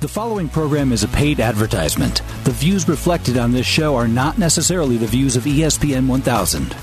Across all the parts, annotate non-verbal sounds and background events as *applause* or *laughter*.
The following program is a paid advertisement. The views reflected on this show are not necessarily the views of ESPN 1000.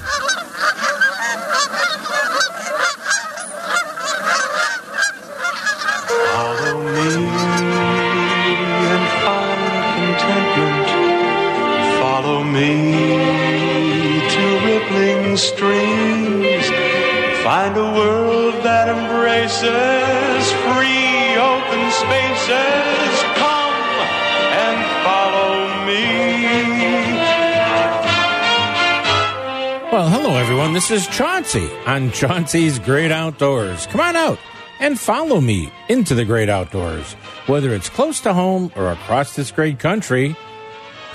This is Chauncey on Chauncey's Great Outdoors. Come on out and follow me into the great outdoors. Whether it's close to home or across this great country,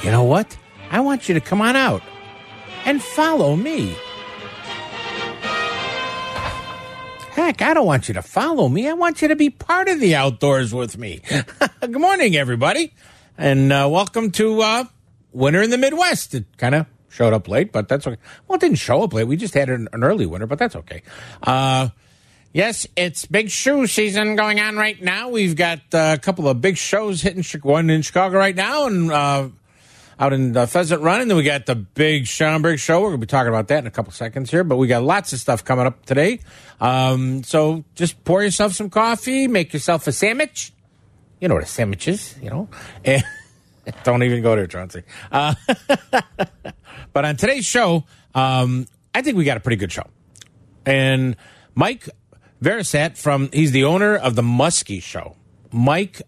you know what? I want you to come on out and follow me. Heck, I don't want you to follow me. I want you to be part of the outdoors with me. *laughs* Good morning, everybody, and uh, welcome to uh, Winter in the Midwest. It kind of showed up late, but that's okay. Well, it didn't show up late. We just had an, an early winter, but that's okay. Uh, yes, it's big shoe season going on right now. We've got uh, a couple of big shows hitting one in Chicago right now, and uh, out in uh, Pheasant Run, and then we got the big Schaumburg show. We're going to be talking about that in a couple seconds here, but we got lots of stuff coming up today. Um, so just pour yourself some coffee, make yourself a sandwich. You know what a sandwich is, you know. *laughs* And don't even go there, Chauncey. *laughs* But on today's show, um, I think we got a pretty good show. And Mike Verisat from he's the owner of the Muskie Show. Mike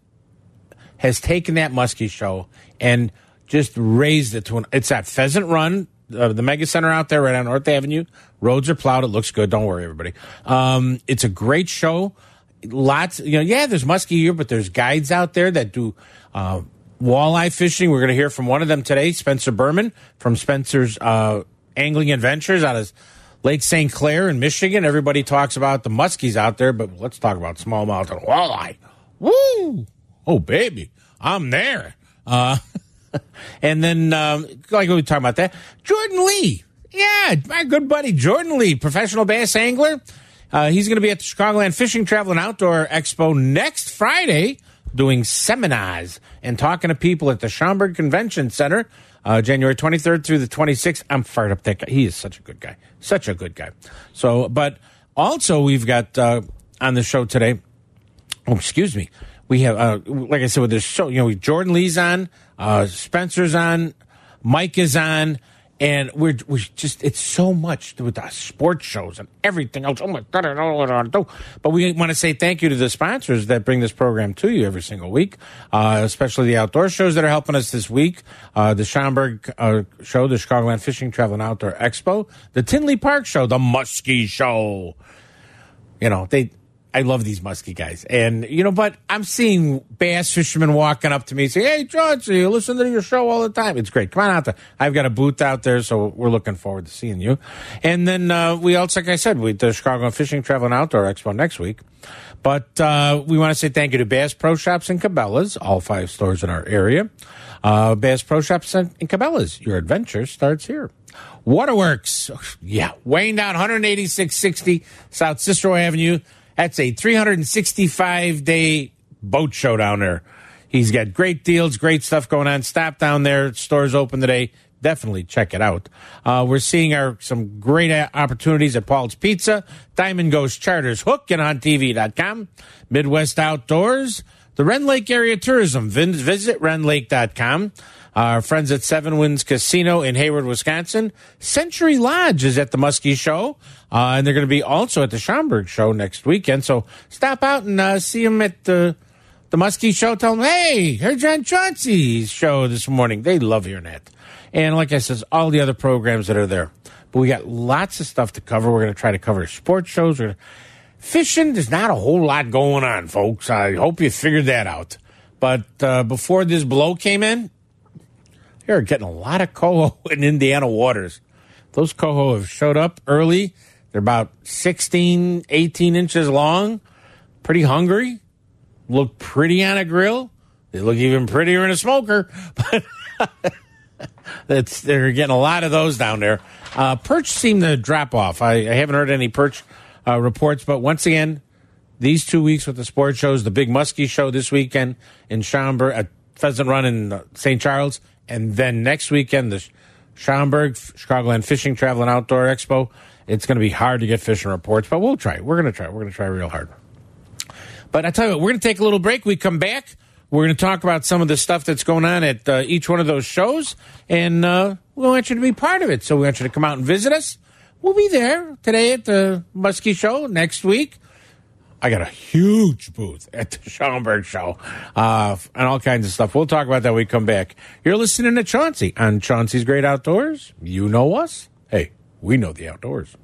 has taken that Muskie Show and just raised it to an. It's at Pheasant Run, uh, the Mega Center out there, right on North Avenue. Roads are plowed. It looks good. Don't worry, everybody. Um, it's a great show. Lots, you know, yeah. There's muskie here, but there's guides out there that do uh, walleye fishing. We're going to hear from one of them today, Spencer Berman from Spencer's uh, Angling Adventures out of Lake St. Clair in Michigan. Everybody talks about the muskies out there, but let's talk about smallmouth and walleye. Woo! Oh, baby, I'm there. Uh, *laughs* and then, um, like we were talking about that, Jordan Lee. Yeah, my good buddy Jordan Lee, professional bass angler. Uh, he's going to be at the Chicagoland Fishing Travel and Outdoor Expo next Friday doing seminars and talking to people at the Schaumburg Convention Center uh, January 23rd through the 26th. I'm fired up that guy. He is such a good guy. Such a good guy. So, but also we've got uh, on the show today, oh, excuse me. We have, uh, like I said, with this show, you know, Jordan Lee's on, uh, Spencer's on, Mike is on, and we're, we're just, it's so much with the sports shows and everything else. Oh my God. But we want to say thank you to the sponsors that bring this program to you every single week, uh, especially the outdoor shows that are helping us this week. Uh, the Schaumburg uh, show, the Chicagoland Fishing Travel and Outdoor Expo, the Tinley Park show, the Muskie show. You know, they, I love these muskie guys. And, you know, but I'm seeing bass fishermen walking up to me saying, Hey, Chauncey, you listen to your show all the time. It's great. Come on out there. I've got a booth out there, so we're looking forward to seeing you. And then uh, we also, like I said, we the Chicago Fishing Travel and Outdoor Expo next week. But uh, we want to say thank you to Bass Pro Shops and Cabela's, all five stores in our area. Uh, Bass Pro Shops and, Cabela's, your adventure starts here. Waterworks, yeah, weighing down 18660 South Cicero Avenue. That's a 365 day boat show down there. He's got great deals, great stuff going on. Stop down there. Stores open today. Definitely check it out. Uh, we're seeing our some great opportunities at Paul's Pizza, Diamond Ghost Charters, Hook and Hunt TV.com, Midwest Outdoors, the Rend Lake Area Tourism. Visit rendlake.com. Our friends at Seven Winds Casino in Hayward, Wisconsin. Century Lodge is at the Muskie Show, uh, and they're going to be also at the Schaumburg Show next weekend. So stop out and uh, see them at the the Muskie Show. Tell them, hey, heard John Chauncey's show this morning. They love hearing that. And like I says, all the other programs that are there. But we got lots of stuff to cover. We're going to try to cover sports shows. We're gonna, fishing, there's not a whole lot going on, folks. I hope you figured that out. But uh, before this blow came in, they're getting a lot of coho *laughs* in Indiana waters. Those coho have showed up early. They're about 16, 18 inches long, pretty hungry, look pretty on a grill. They look even prettier in a smoker. *laughs* But *laughs* that's, they're getting a lot of those down there. Uh, perch seem to drop off. I, I haven't heard any perch uh, reports, but once again, these two weeks with the sports shows, the big Muskie show this weekend in Schaumburg, at Pheasant Run in uh, St. Charles, and then next weekend, the Schaumburg, Chicagoland Fishing, Travel, and Outdoor Expo. It's going to be hard to get fishing reports, but we'll try. We're going to try. We're going to try real hard. But I tell you what, we're going to take a little break. We come back. We're going to talk about some of the stuff that's going on at uh, each one of those shows, and uh, we want you to be part of it. So we want you to come out and visit us. We'll be there today at the Muskie Show. Next week, I got a huge booth at the Schaumburg Show uh, and all kinds of stuff. We'll talk about that when we come back. You're listening to Chauncey on Chauncey's Great Outdoors. You know us. Hey, we know the outdoors.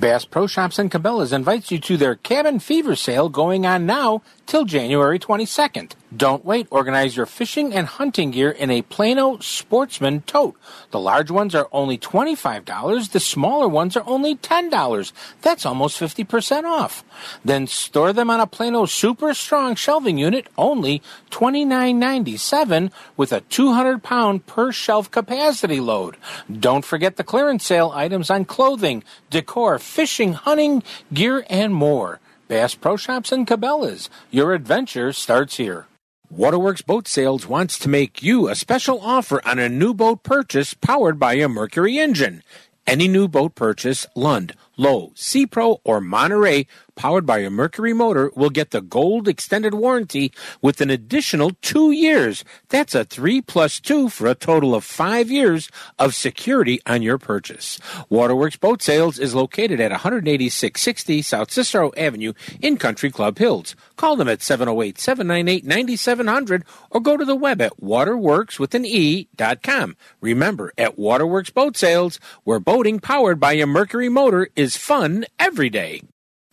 Bass Pro Shops and Cabela's invites you to their Cabin Fever sale going on now till January 22nd. Don't wait. Organize your fishing and hunting gear in a Plano Sportsman tote. The large ones are only $25. The smaller ones are only $10. That's almost 50% off. Then store them on a Plano Super Strong shelving unit, only $29.97 with a 200 pound per shelf capacity load. Don't forget the clearance sale items on clothing, decor, fishing, hunting, gear, and more. Bass Pro Shops and Cabela's. Your adventure starts here. Waterworks Boat Sales wants to make you a special offer on a new boat purchase powered by a Mercury engine. Any new boat purchase, Lund, Lowe, Sea Pro, or Monterey, powered by a Mercury motor, will get the gold extended warranty with an additional two years. That's a three plus two for a total of five years of security on your purchase. Waterworks Boat Sales is located at 18660 South Cicero Avenue in Country Club Hills. Call them at 708 798 9700 or go to the web at waterworks with an. Remember, at Waterworks Boat Sales, where boating powered by a Mercury motor is fun every day.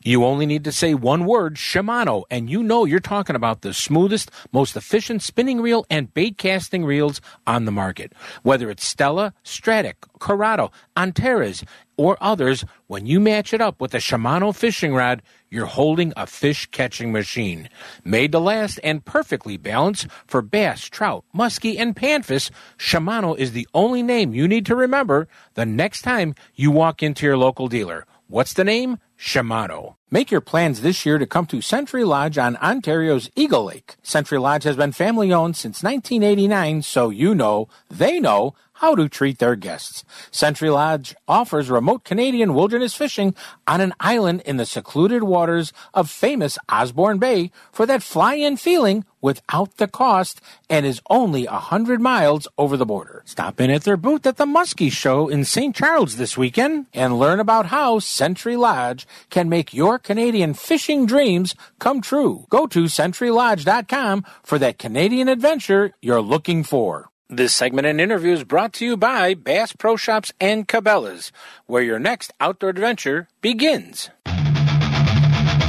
You only need to say one word, Shimano, and you know you're talking about the smoothest, most efficient spinning reel and bait casting reels on the market. Whether it's Stella, Stratic, Curado, Antares, or others, when you match it up with a Shimano fishing rod, you're holding a fish catching machine. Made to last and perfectly balanced for bass, trout, muskie, and panfish, Shimano is the only name you need to remember the next time you walk into your local dealer. What's the name? Shimano. Make your plans this year to come to Century Lodge on Ontario's Eagle Lake. Century Lodge has been family owned since 1989, so you know, they know how to treat their guests. Century Lodge offers remote Canadian wilderness fishing on an island in the secluded waters of famous Osborne Bay for that fly-in feeling without the cost and is only a hundred miles over the border. Stop in at their booth at the Muskie Show in St. Charles this weekend and learn about how Century Lodge can make your Canadian fishing dreams come true. Go to CenturyLodge.com for that Canadian adventure you're looking for. This segment and interview is brought to you by Bass Pro Shops and Cabela's, where your next outdoor adventure begins.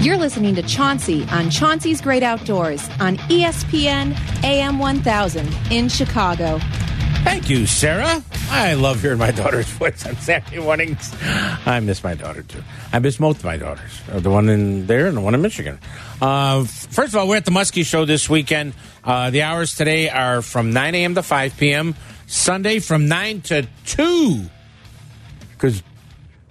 You're listening to Chauncey on Chauncey's Great Outdoors on ESPN AM 1000 in Chicago. Thank you, Sarah. I love hearing my daughter's *laughs* voice on Saturday mornings. I miss my daughter too. I miss both my daughters, uh, the one in there and the one in Michigan. Uh, first of all, we're at the Muskie Show this weekend. Uh, the hours today are from 9 a.m. to 5 p.m. Sunday from 9 to 2. Because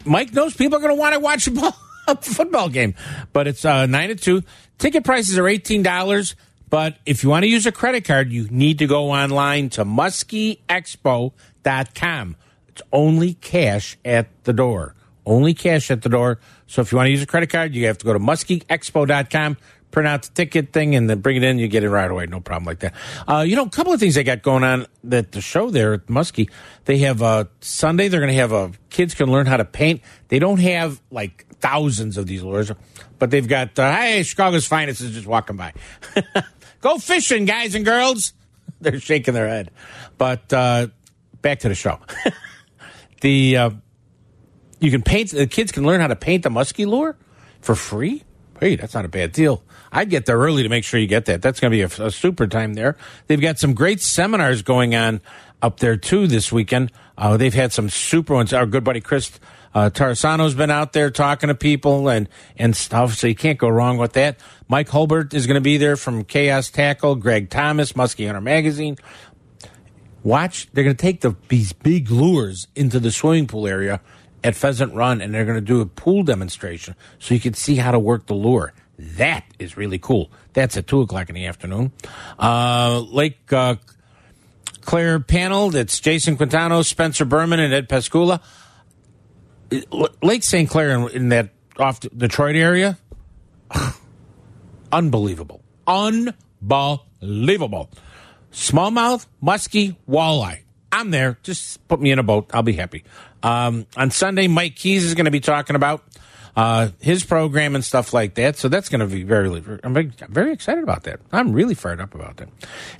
Mike knows people are going to want to watch a, *laughs* ball, a football game. But it's uh, 9 to 2. Ticket prices are $18. But if you want to use a credit card, you need to go online to muskieexpo.com. It's only cash at the door. Only cash at the door. So if you want to use a credit card, you have to go to muskieexpo.com, print out the ticket thing, and then bring it in. You get it right away. No problem like that. Uh, you know, a couple of things they got going on at the show there at Muskie. They have a Sunday, they're going to have a kids can learn how to paint. They don't have like thousands of these lures, but they've got, uh, hey, Chicago's finest is just walking by. *laughs* Go fishing, guys and girls. *laughs* They're shaking their head. But uh, back to the show. *laughs* the uh, you can paint. The kids can learn how to paint the muskie lure for free. Hey, that's not a bad deal. I'd get there early to make sure you get that. That's going to be a, a super time there. They've got some great seminars going on up there too this weekend. Uh, they've had some super ones. Our good buddy Chris uh, Tarsano's been out there talking to people and, and stuff, so you can't go wrong with that. Mike Hulbert is going to be there from Chaos Tackle, Greg Thomas, Muskie Hunter Magazine. Watch, they're going to take the, these big lures into the swimming pool area at Pheasant Run, and they're going to do a pool demonstration so you can see how to work the lure. That is really cool. That's at two o'clock in the afternoon. Uh, Lake uh, Clair panel. That's Jason Quintano, Spencer Berman, and Ed Pascula. Lake St. Clair in, in that off Detroit area, *sighs* unbelievable, unbelievable. Smallmouth, muskie, walleye. I'm there. Just put me in a boat. I'll be happy. Um, on Sunday, Mike Keys is going to be talking about uh, his program and stuff like that. So that's going to be very, I'm very, excited about that. I'm really fired up about that.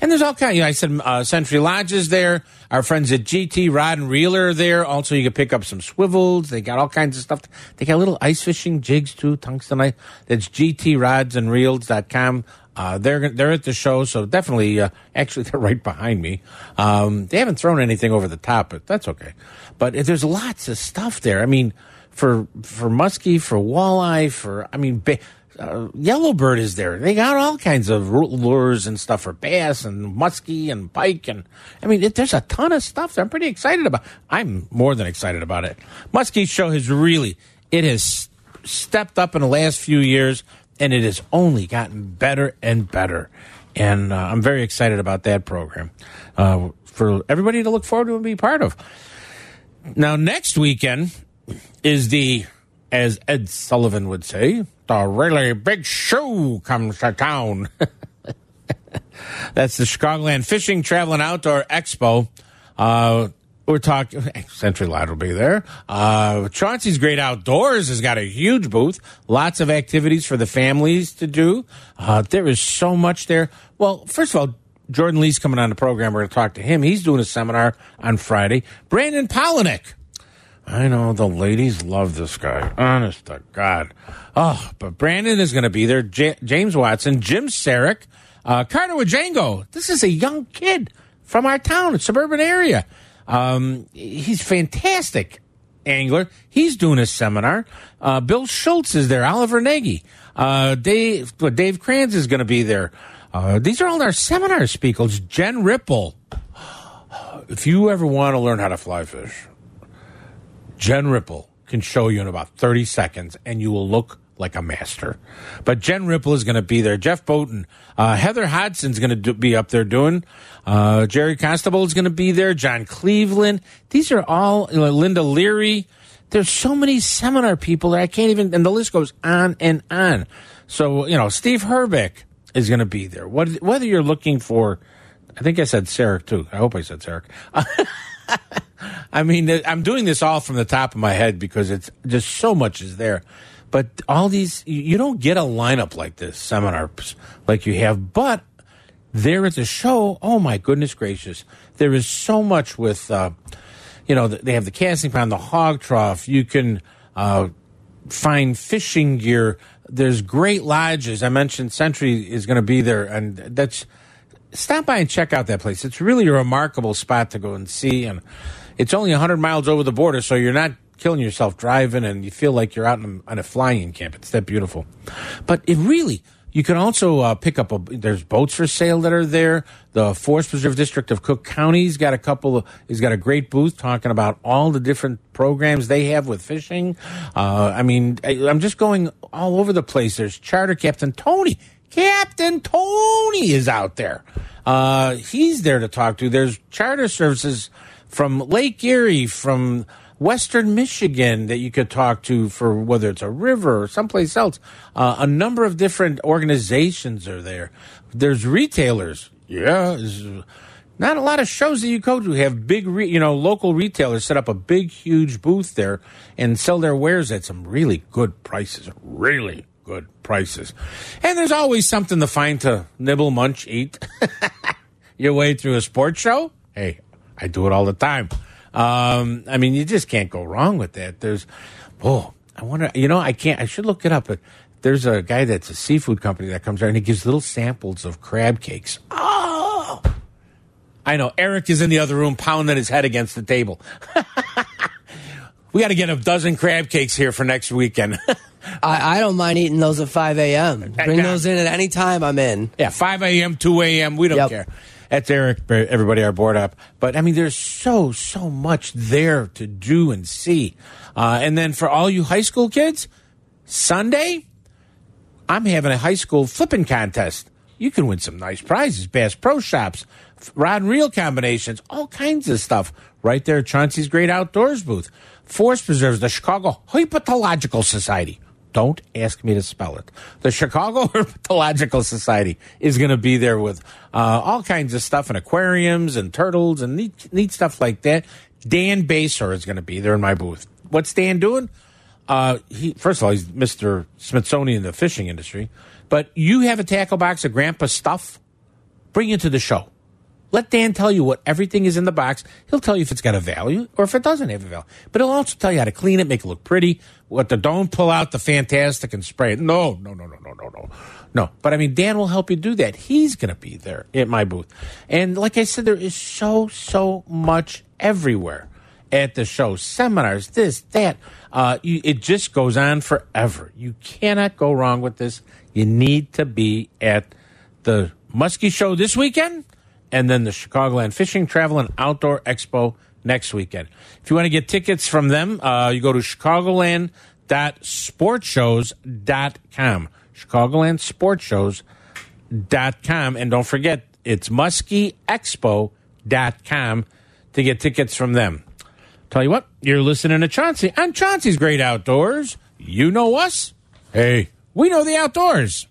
And there's all kinds. You know, I said uh, Century Lodge is there. Our friends at GT Rod and Reeler are there. Also, you can pick up some swivels. They got all kinds of stuff. They got little ice fishing jigs too, tungstenite. That's GTRodsandReels.com. Uh, they're they're at the show, so definitely. Uh, actually, *laughs* they're right behind me. Um, they haven't thrown anything over the top, but that's okay. But there's lots of stuff there. I mean, for for muskie, for walleye, for I mean, ba- uh, yellowbird is there. They got all kinds of lures and stuff for bass and muskie and pike, and I mean, it, there's a ton of stuff. That I'm pretty excited about. I'm more than excited about it. Muskie show has really it has stepped up in the last few years and it has only gotten better and better. And uh, I'm very excited about that program uh, for everybody to look forward to and be part of. Now, next weekend is the, as Ed Sullivan would say, the really big show comes to town. *laughs* That's the Chicagoland Fishing, Travel, and Outdoor Expo. Uh, we're talking *laughs* Century Lodge will be there. Uh, Chauncey's Great Outdoors has got a huge booth. Lots of activities for the families to do. Uh, there is so much there. Well, first of all, Jordan Lee's coming on the program. We're going to talk to him. He's doing a seminar on Friday. Brandon Palaniuk. I know the ladies love this guy. Honest to God. Oh, but Brandon is going to be there. J- James Watson, Jim Saric, uh, Carter Wajango. This is a young kid from our town, a suburban area. Um, he's fantastic angler. He's doing a seminar. Uh, Bill Schultz is there. Oliver Nagy. Uh, Dave, Dave Kranz is going to be there. Uh, these are all our seminar speakers. Jen Ripple. If you ever want to learn how to fly fish, Jen Ripple can show you in about 30 seconds and you will look like a master. But Jen Ripple is going to be there. Jeff Bowden. Uh, Heather Hodgson's going to be up there doing. Uh, Jerry Constable is going to be there. John Cleveland. These are all, you know, Linda Leary. There's so many seminar people that I can't even, and the list goes on and on. So, you know, Steve Herbeck is going to be there. What, whether you're looking for, I think I said Saric too. I hope I said Saric. *laughs* I mean, I'm doing this all from the top of my head because it's just so much is there. But all these, you don't get a lineup like this, seminars like you have. But there at the show, oh my goodness gracious, there is so much with, uh, you know, they have the casting pond, the hog trough. You can uh, find fishing gear. There's great lodges. I mentioned Century is going to be there, and that's stop by and check out that place. It's really a remarkable spot to go and see, and it's only 100 miles over the border, so you're not killing yourself driving and you feel like you're out on a, flying camp. It's that beautiful. But it really, you can also uh, pick up a, there's boats for sale that are there. The Forest Preserve District of Cook County's got a couple of, he's got a great booth talking about all the different programs they have with fishing. Uh, I mean, I, I'm just going all over the place. There's Charter Captain Tony. Captain Tony is out there. Uh, he's there to talk to. There's charter services from Lake Erie, from Western Michigan that you could talk to for whether it's a river or someplace else. Uh, a number of different organizations are there. There's retailers. Yeah. Not a lot of shows that you go to have big, re- you know, local retailers set up a big, huge booth there and sell their wares at some really good prices. Really good prices. And there's always something to find to nibble, munch, eat *laughs* your way through a sports show. Hey, I do it all the time. Um, I mean, you just can't go wrong with that. There's, oh, I wonder, you know, I can't, I should look it up, but there's a guy that's a seafood company that comes there and he gives little samples of crab cakes. Oh, I know. Eric is in the other room pounding his head against the table. *laughs* we got to get a dozen crab cakes here for next weekend. *laughs* I, I, don't mind eating those at 5 a.m. Bring those in at any time I'm in. Yeah, 5 a.m., 2 a.m., we don't yep. care. That's Eric, everybody, our board up. But I mean, there's so, so much there to do and see. Uh, and then for all you high school kids, Sunday, I'm having a high school flipping contest. You can win some nice prizes, Bass Pro Shops, rod and reel combinations, all kinds of stuff right there at Chauncey's Great Outdoors booth. Forest Preserves, the Chicago Herpetological Society. Don't ask me to spell it. The Chicago *laughs* Herpetological Society is going to be there with uh, all kinds of stuff and aquariums and turtles and neat, neat stuff like that. Dan Basore is going to be there in my booth. What's Dan doing? Uh, he first of all, he's Mr. Smithsonian in the fishing industry. But you have a tackle box of Grandpa stuff, bring it to the show. Let Dan tell you what everything is in the box. He'll tell you if it's got a value or if it doesn't have a value. But he'll also tell you how to clean it, make it look pretty. What the don't pull out the Fantastik and spray it. No, no, no, no, no, no, no. No. But I mean, Dan will help you do that. He's going to be there at my booth. And like I said, there is so, so much everywhere at the show. Seminars, this, that. Uh, you, it just goes on forever. You cannot go wrong with this. You need to be at the Muskie Show this weekend and then the Chicagoland Fishing, Travel, and Outdoor Expo next weekend. If you want to get tickets from them, uh, you go to chicagoland.sportshows.com. Chicagolandsportshows.com. And don't forget, it's muskieexpo.com to get tickets from them. Tell you what, you're listening to Chauncey on Chauncey's Great Outdoors. You know us. Hey, we know the outdoors.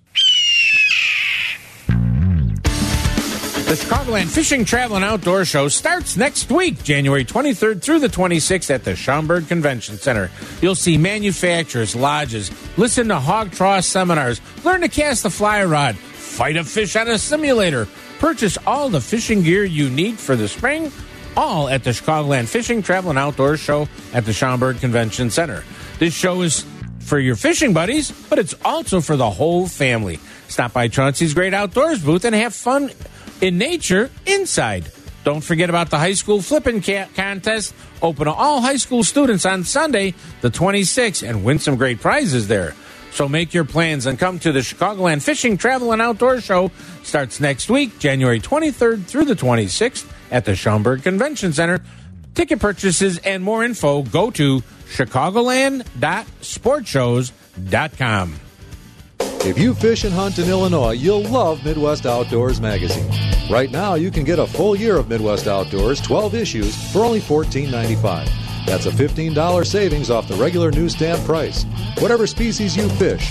The Chicagoland Fishing, Travel, and Outdoor Show starts next week, January 23rd through the 26th at the Schaumburg Convention Center. You'll see manufacturers, lodges, listen to hog trough seminars, learn to cast a fly rod, fight a fish on a simulator, purchase all the fishing gear you need for the spring, all at the Chicagoland Fishing, Travel, and Outdoor Show at the Schaumburg Convention Center. This show is for your fishing buddies, but it's also for the whole family. Stop by Chauncey's Great Outdoors booth and have fun in nature inside. Don't forget about the high school flipping contest, open to all high school students on Sunday, the 26th, and win some great prizes there. So make your plans and come to the Chicagoland Fishing, Travel, and Outdoor Show. Starts next week, January 23rd through the 26th at the Schaumburg Convention Center. Ticket purchases and more info go to chicagoland.sportshows.com. If you fish and hunt in Illinois, you'll love Midwest Outdoors magazine. Right now, you can get a full year of Midwest Outdoors, 12 issues, for only $14.95. That's a $15 savings off the regular newsstand price. Whatever species you fish,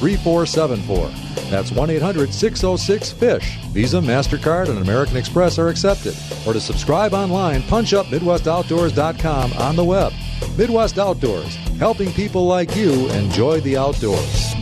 3474. That's 1 800 606 FISH. Visa, MasterCard, and American Express are accepted. Or to subscribe online, punch up MidwestOutdoors.com on the web. Midwest Outdoors, helping people like you enjoy the outdoors.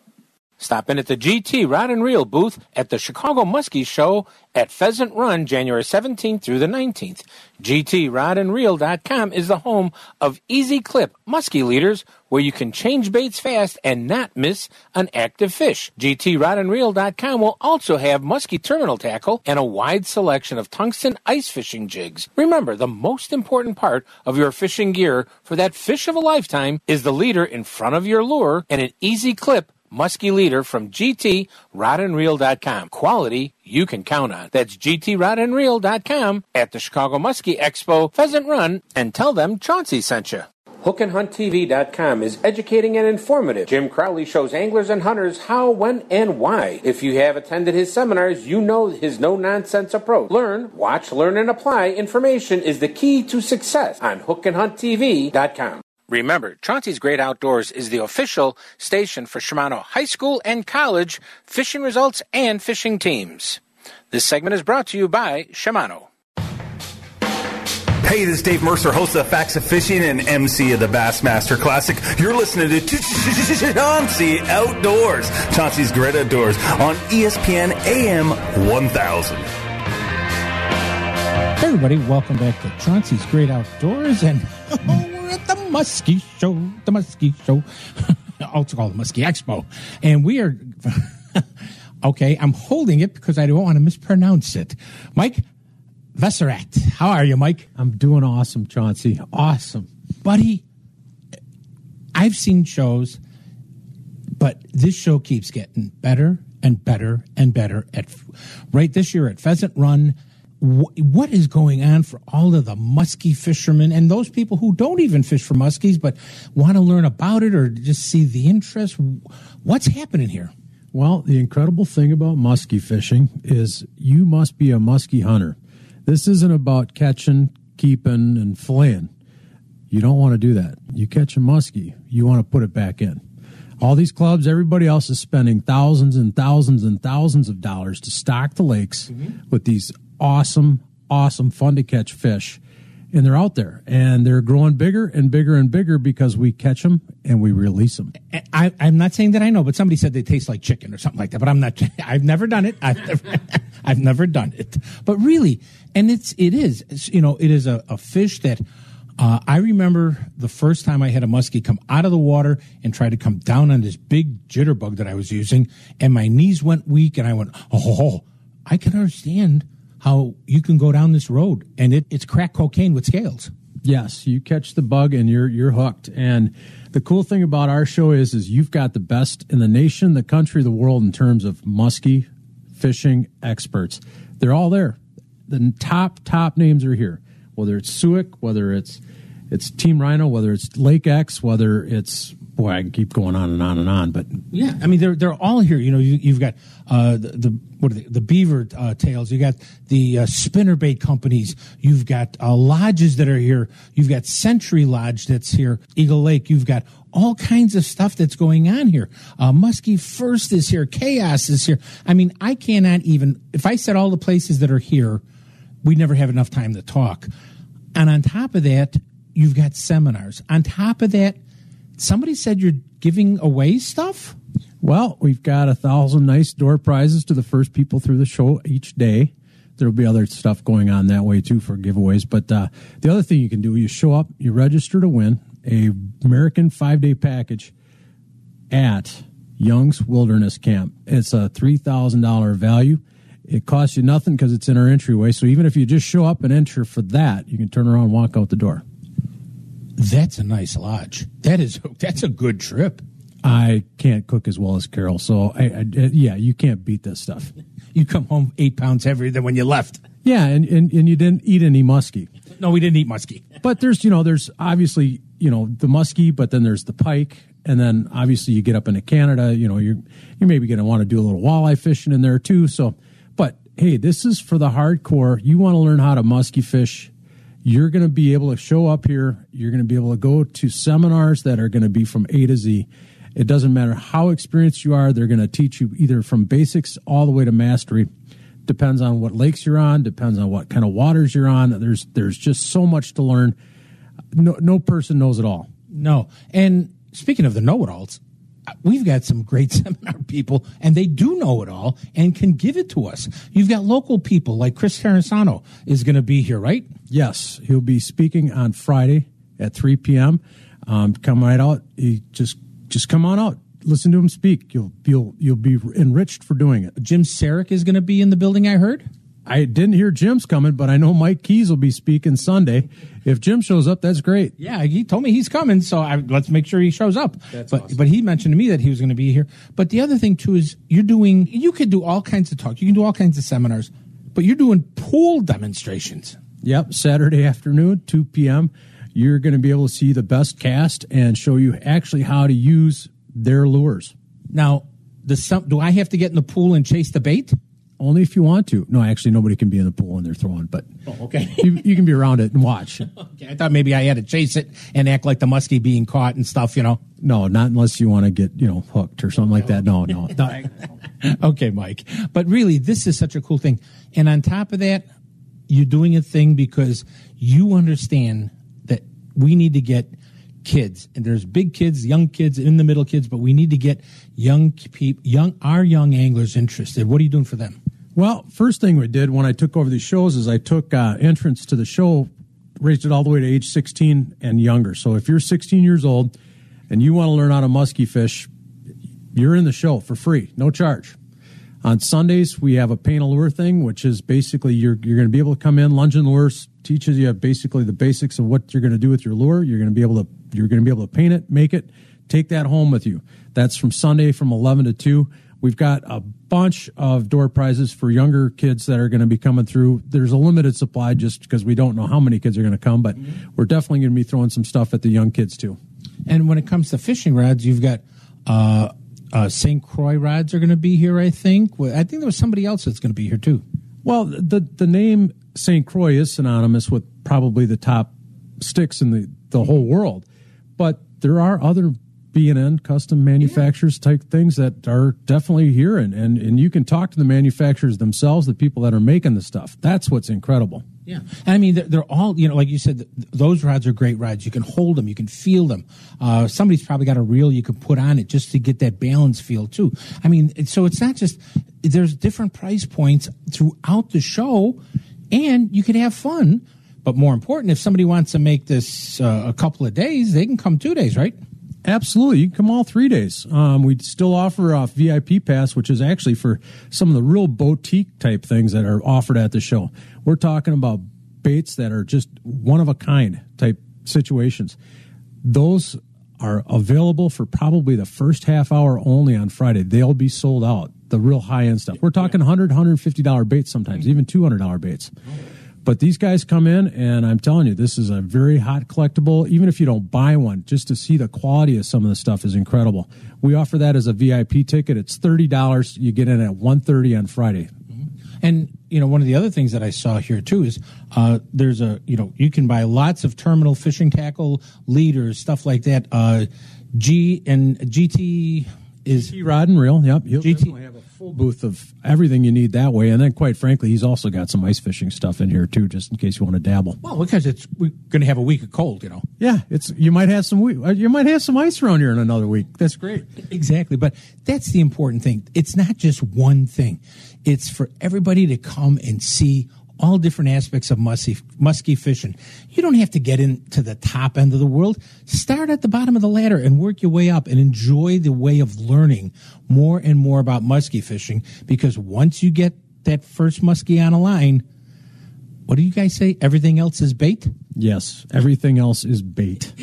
Stop in at the GT Rod and Reel booth at the Chicago Muskie Show at Pheasant Run January 17th through the 19th. GTRodandReel.com is the home of Easy Clip Muskie Leaders where you can change baits fast and not miss an active fish. GTRodandReel.com will also have muskie terminal tackle and a wide selection of tungsten ice fishing jigs. Remember, the most important part of your fishing gear for that fish of a lifetime is the leader in front of your lure and an Easy Clip muskie leader from GTRodandReel.com. Quality you can count on. That's GTRodandReel.com at the Chicago Muskie Expo Pheasant Run and tell them Chauncey sent you. HookandHuntTV.com is educating and informative. Jim Crowley shows anglers and hunters how, when, and why. If you have attended his seminars, you know his no nonsense approach. Learn, watch, learn, and apply information is the key to success on HookandHuntTV.com. Remember, Chauncey's Great Outdoors is the official station for Shimano High School and College fishing results and fishing teams. This segment is brought to you by Shimano. Hey, this is Dave Mercer, host of Facts of Fishing and MC of the Bassmaster Classic. You're listening to Chauncey Outdoors, Chauncey's Great Outdoors on E ESPN AM 1000. Hey everybody, welcome back to Chauncey's Great Outdoors, and we're at the Muskie Show, the Muskie Show, *laughs* also called the Muskie Expo, and we are. *laughs* okay, I'm holding it because I don't want to mispronounce it. Mike Vesserat, how are you, Mike? I'm doing awesome, Chauncey. Awesome. buddy. I've seen shows, but this show keeps getting better and better and better. At right this year at Pheasant Run, what is going on for all of the muskie fishermen and those people who don't even fish for muskies but want to learn about it or just see the interest? What's happening here? Well, the incredible thing about muskie fishing is you must be a muskie hunter. This isn't about catching, keeping, and filleting. You don't want to do that. You catch a muskie, you want to put it back in. All these clubs, everybody else is spending thousands and thousands and thousands of dollars to stock the lakes mm-hmm. with these awesome, awesome, fun to catch fish. And they're out there and they're growing bigger and bigger and bigger because we catch them and we release them. I, I'm not saying that I know, but somebody said they taste like chicken or something like that. But I'm not. *laughs* I've never done it. I've never, *laughs* I've never done it. But really, and it's it is. It's, you know, it is a, a fish that uh, I remember the first time I had a muskie come out of the water and try to come down on this big jitterbug that I was using, and my knees went weak, and I went, oh, I can understand how you can go down this road, and it, it's crack cocaine with scales. Yes, you catch the bug and you're you're hooked. And the cool thing about our show is is you've got the best in the nation, the country, the world in terms of muskie fishing experts. They're all there. The top top names are here. Whether it's Suick, whether it's it's Team Rhino, whether it's Lake X, whether it's boy, I can keep going on and on and on. But Yeah, I mean they're they're all here. You know, you, you've got uh, the, the what are they, the beaver uh, tails. You got the uh, spinnerbait companies. You've got uh, lodges that are here. You've got Century Lodge that's here. Eagle Lake. You've got all kinds of stuff that's going on here. Uh, Muskie First is here. Chaos is here. I mean, I cannot even if I said all the places that are here, we'd never have enough time to talk. And on top of that, you've got seminars. On top of that, somebody said you're giving away stuff. Well, we've got a thousand nice door prizes to the first people through the show each day. There'll be other stuff going on that way too for giveaways. But uh, the other thing you can do, you show up, you register to win a American five day package at Young's Wilderness Camp. It's a three thousand dollar value. It costs you nothing because it's in our entryway. So even if you just show up and enter for that, you can turn around and walk out the door. That's a nice lodge. That is that's a good trip. I can't cook as well as Carol, so I, I, uh, yeah, you can't beat this stuff. You come home eight pounds heavier than when you left. Yeah, and, and, and you didn't eat any muskie. No, we didn't eat muskie. But there's, you know, there's obviously, you know, the muskie, but then there's the pike, and then obviously you get up into Canada, you know, you're you're maybe going to want to do a little walleye fishing in there too. So, but hey, this is for the hardcore. You want to learn how to muskie fish. You're going to be able to show up here. You're going to be able to go to seminars that are going to be from A to Z. It doesn't matter how experienced you are. They're going to teach you either from basics all the way to mastery. Depends on what lakes you're on. Depends on what kind of waters you're on. There's there's just so much to learn. No no person knows it all. No. And speaking of the know-it-alls, we've got some great *laughs* seminar people, and they do know it all and can give it to us. You've got local people like Chris Terrasano is going to be here, right? Yes, he'll be speaking on Friday at 3 p.m. Um, come right out. He just just come on out. Listen to him speak. You'll you'll you'll be enriched for doing it. Jim Saric is going to be in the building. I heard. I didn't hear Jim's coming, but I know Mike Keys will be speaking Sunday. If Jim shows up, that's great. Yeah, he told me he's coming, so I, let's make sure he shows up. That's but awesome. but he mentioned to me that he was going to be here. But the other thing too is you're doing. You could do all kinds of talk. You can do all kinds of seminars, but you're doing pool demonstrations. Yep, Saturday afternoon, 2 p.m. You're going to be able to see the best cast and show you actually how to use their lures. Now, the do I have to get in the pool and chase the bait? Only if you want to. No, actually, nobody can be in the pool when they're throwing, but Oh, okay. *laughs* you, you can be around it and watch. *laughs* Okay, I thought maybe I had to chase it and act like the muskie being caught and stuff. You know. No, not unless you want to get you know hooked or something like that. No. *laughs* no. okay, Mike. But really, this is such a cool thing. And on top of that, you're doing a thing because you understand that we need to get kids, and there's big kids, young kids, in the middle kids, but we need to get young people, young our young anglers interested. What are you doing for them? Well, first thing we did when I took over these shows is I took uh, entrance to the show, raised it all the way to age 16 and younger. So if you're 16 years old and you want to learn how to musky fish, you're in the show for free, no charge. On Sundays, we have a paint a lure thing, which is basically you're you're going to be able to come in, lunge and lures, teaches you basically the basics of what you're going to do with your lure. You're going to be able to you're going to be able to paint it, make it, take that home with you. That's from Sunday from 11 to 2. We've got a bunch of door prizes for younger kids that are going to be coming through. There's a limited supply just because we don't know how many kids are going to come, but we're definitely going to be throwing some stuff at the young kids too. And when it comes to fishing rods, you've got uh, uh, St. Croix rods are going to be here. I think. I think there was somebody else that's going to be here too. Well, the the name St. Croix is synonymous with probably the top sticks in the, the whole world, but there are other B and N custom manufacturers type things that are definitely here, and, and and you can talk to the manufacturers themselves, the people that are making the stuff. That's what's incredible. Yeah, I mean they're, all you know, like you said, th- those rods are great rods. You can hold them, you can feel them. Uh, somebody's probably got a reel you could put on it just to get that balance feel too. I mean, so it's not just there's different price points throughout the show, and you can have fun. But more important, if somebody wants to make this uh, a couple of days, they can come two days, right? Absolutely, you can come all three days. Um, we still offer a VIP pass, which is actually for some of the real boutique type things that are offered at the show. We're talking about baits that are just one of a kind type situations. Those are available for probably the first half hour only on Friday. They'll be sold out. The real high end stuff. We're talking 100 $150 baits sometimes, even $200 baits. But these guys come in, and I'm telling you, this is a very hot collectible. Even if you don't buy one, just to see the quality of some of the stuff is incredible. We offer that as a VIP ticket. It's thirty dollars. You get in at 1.30 on Friday. And you know, one of the other things that I saw here too is uh, there's a you know you can buy lots of terminal fishing tackle leaders, stuff like that. Uh, G and GT is T Rod and Reel. Yep. He'll GT definitely have a full booth of everything you need that way. And then, quite frankly, he's also got some ice fishing stuff in here too, just in case you want to dabble. well because it's we're going to have a week of cold, you know. Yeah, it's you might have some uh, you might have some ice around here in another week. That's great. Exactly, but that's the important thing. It's not just one thing. It's for everybody to come and see all different aspects of musky, musky fishing. You don't have to get into the top end of the world. Start at the bottom of the ladder and work your way up and enjoy the way of learning more and more about musky fishing because once you get that first musky on a line, what do you guys say? Everything else is bait? Yes, everything else is bait.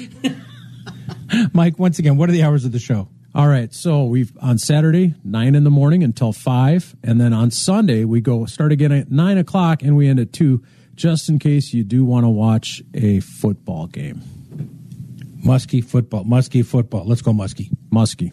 *laughs* Mike, once again, what are the hours of the show? All right, so we've on Saturday nine in the morning until five, and then on Sunday we go start again at nine o'clock and we end at two, just in case you do want to watch a football game. Musky football. Musky football. Let's go musky. Muskie.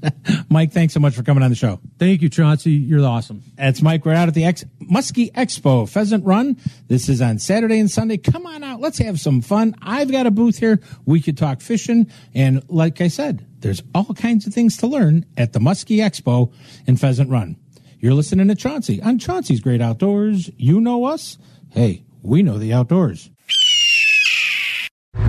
*laughs* Mike, thanks so much for coming on the show. Thank you, Chauncey. You're awesome. That's Mike. We're out at the Ex- Muskie Expo Pheasant Run. This is on Saturday and Sunday. Come on out. Let's have some fun. I've got a booth here. We could talk fishing. And like I said, there's all kinds of things to learn at the Muskie Expo in Pheasant Run. You're listening to Chauncey on Chauncey's Great Outdoors. You know us. Hey, we know the outdoors. That's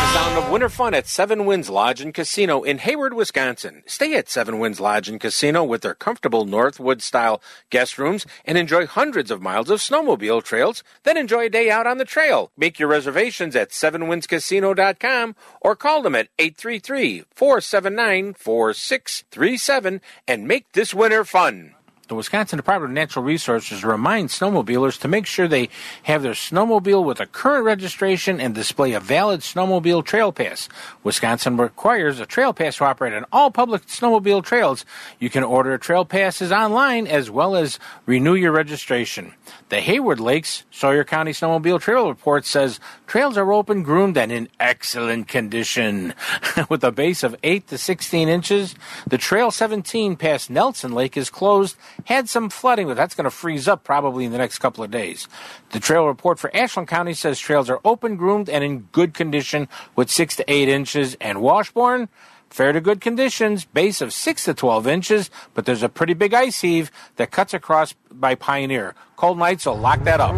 the sound of winter fun at Seven Winds Lodge and Casino in Hayward, Wisconsin. Stay at Seven Winds Lodge and Casino with their comfortable Northwood style guest rooms and enjoy hundreds of miles of snowmobile trails. Then enjoy a day out on the trail. Make your reservations at sevenwindscasino.com or call them at 833 479 4637 and make this winter fun. The Wisconsin Department of Natural Resources reminds snowmobilers to make sure they have their snowmobile with a current registration and display a valid snowmobile trail pass. Wisconsin requires a trail pass to operate on all public snowmobile trails. You can order trail passes online as well as renew your registration. The Hayward Lakes Sawyer County Snowmobile Trail Report says trails are open, groomed, and in excellent condition. *laughs* With a base of 8 to 16 inches, the Trail 17 past Nelson Lake is closed had some flooding, but that's going to freeze up probably in the next couple of days. The trail report for Ashland County says trails are open, groomed, and in good condition with six to eight inches. And Washburn, fair to good conditions, base of six to 12 inches, but there's a pretty big ice heave that cuts across by Pioneer. Cold nights will lock that up.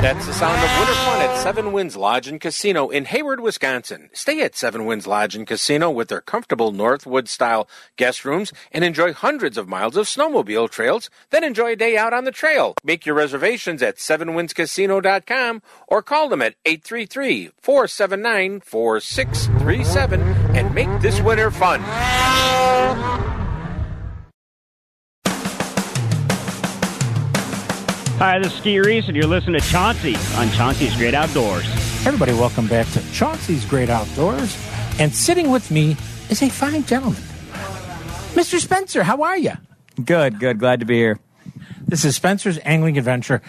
That's the sound of winter fun at Seven Winds Lodge and Casino in Hayward, Wisconsin. Stay at Seven Winds Lodge and Casino with their comfortable Northwood style guest rooms and enjoy hundreds of miles of snowmobile trails. Then enjoy a day out on the trail. Make your reservations at sevenwindscasino.com or call them at 833 479 4637 and make this winter fun. Hi, this is Ski Reese, and you're listening to Chauncey on Chauncey's Great Outdoors. Everybody, welcome back to Chauncey's Great Outdoors. And sitting with me is a fine gentleman. Mr. Spencer, how are you? Good, good. Glad to be here. This is Spencer's Angling Adventure.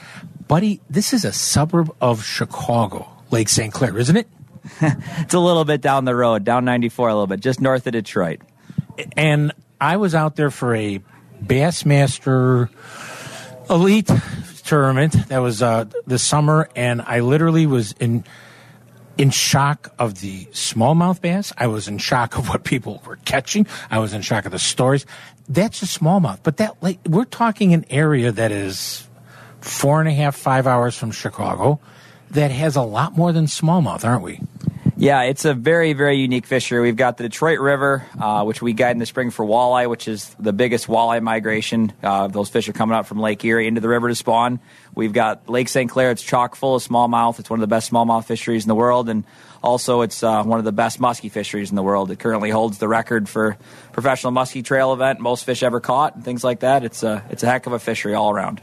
Buddy, this is a suburb of Chicago, Lake St. Clair, isn't it? *laughs* it's a little bit down the road, down 94 a little bit, just north of Detroit. And I was out there for a Bassmaster Elite tournament that was uh, this summer, and I literally was in in shock of the smallmouth bass. I was in shock of what people were catching. I was in shock of the stories. That's a smallmouth, but that like we're talking an area that is four and a half, five hours from Chicago that has a lot more than smallmouth, aren't we? Yeah, it's a very, very unique fishery. We've got the Detroit River, uh, which we guide in the spring for walleye, which is the biggest walleye migration. Uh, those fish are coming out from Lake Erie into the river to spawn. We've got Lake St. Clair. It's chock full of smallmouth. It's one of the best smallmouth fisheries in the world, and also it's uh, one of the best muskie fisheries in the world. It currently holds the record for professional muskie trail event, most fish ever caught, and things like that. It's a it's a heck of a fishery all around.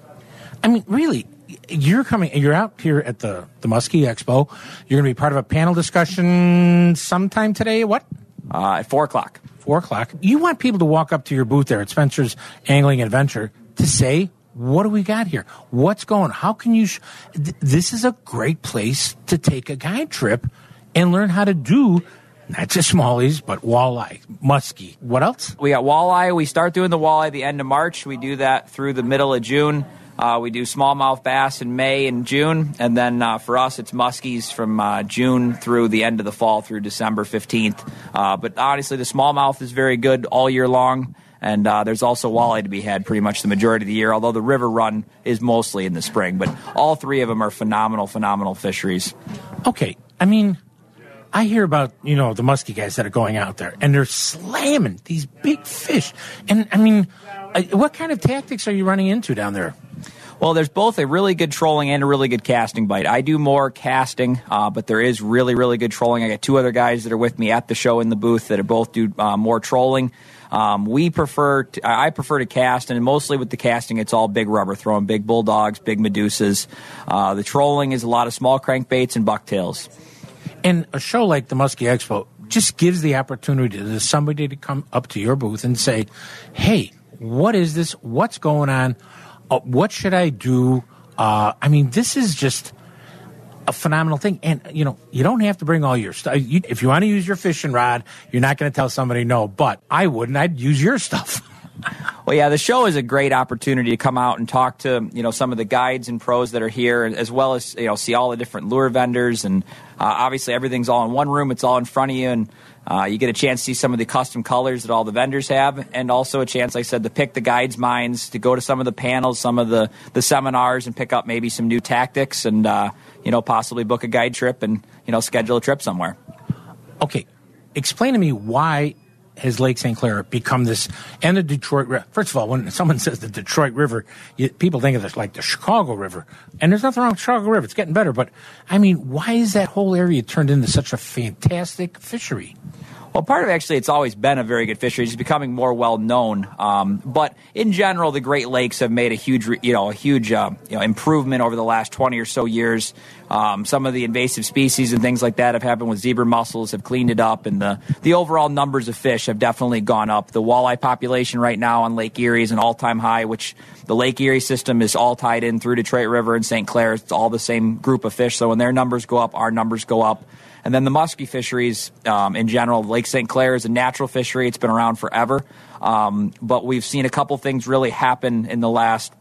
I mean, really, you're coming. You're out here at the the Muskie Expo. You're going to be part of a panel discussion sometime today. What? Uh, at four o'clock. Four o'clock. You want people to walk up to your booth there at Spencer's Angling Adventure to say, "What do we got here? What's going? How can you?" Sh-? Th- this is a great place to take a guide trip and learn how to do not just smallies, but walleye, muskie. What else? We got walleye. We start doing the walleye the end of March. We do that through the middle of June. Uh, we do smallmouth bass in May and June, and then uh, for us, it's muskies from uh, June through the end of the fall through December 15th. Uh, but honestly, the smallmouth is very good all year long, and uh, there's also walleye to be had pretty much the majority of the year, although the river run is mostly in the spring. But all three of them are phenomenal, phenomenal fisheries. Okay, I mean, I hear about you know the muskie guys that are going out there and they're slamming these big fish, and I mean, uh, what kind of tactics are you running into down there? Well, there's both a really good trolling and a really good casting bite. I do more casting, uh, but there is really, really good trolling. I got two other guys that are with me at the show in the booth that are both do uh, more trolling. Um, we prefer, to, I prefer to cast, and mostly with the casting, it's all big rubber, throwing big bulldogs, big medusas. Uh, the trolling is a lot of small crankbaits and bucktails. And a show like the Muskie Expo just gives the opportunity to somebody to come up to your booth and say, "Hey, what is this? What's going on? Uh, what should I do?" Uh, I mean, this is just a phenomenal thing. And you know, you don't have to bring all your stuff. You, if you want to use your fishing rod, you're not going to tell somebody no. But I wouldn't. I'd use your stuff. *laughs* Well, yeah, the show is a great opportunity to come out and talk to you know some of the guides and pros that are here, as well as you know see all the different lure vendors, and uh, obviously everything's all in one room. It's all in front of you, and uh, you get a chance to see some of the custom colors that all the vendors have, and also a chance, like I said, to pick the guides' minds, to go to some of the panels, some of the the seminars, and pick up maybe some new tactics, and uh, you know possibly book a guide trip and you know schedule a trip somewhere. Okay, explain to me why has Lake St. Clair become this and the Detroit? First of all, when someone says the Detroit River, you, people think of it like the Chicago River, and there's nothing wrong with Chicago River; it's getting better. But I mean, why is that whole area turned into such a fantastic fishery? Well, part of it, actually, it's always been a very good fishery. It's becoming more well known. Um, but in general, the Great Lakes have made a huge, you know, a huge uh, you know, improvement over the last 20 or so years. Um, some of the invasive species and things like that have happened with zebra mussels, have cleaned it up, and the, the overall numbers of fish have definitely gone up. The walleye population right now on Lake Erie is an all time high, which the Lake Erie system is all tied in through Detroit River and St. Clair. It's all the same group of fish. So when their numbers go up, our numbers go up. And then the muskie fisheries um, in general, Lake St. Clair is a natural fishery. It's been around forever. Um, but we've seen a couple things really happen in the last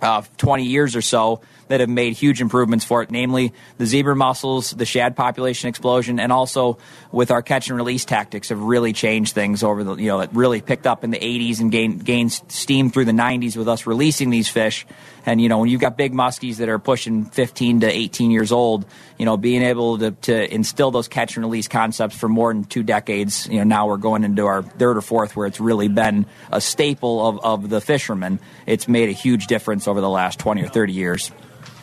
uh, 20 years or so that have made huge improvements for it, namely the zebra mussels, the shad population explosion, and also with our catch and release tactics have really changed things over the, you know, it really picked up in the 80s and gained, gained steam through the 90s with us releasing these fish. And, you know, when you've got big muskies that are pushing 15 to 18 years old, you know, being able to, to instill those catch and release concepts for more than two decades, you know, now we're going into our third or fourth where it's really been a staple of, of the fishermen. It's made a huge difference over the last 20 or 30 years.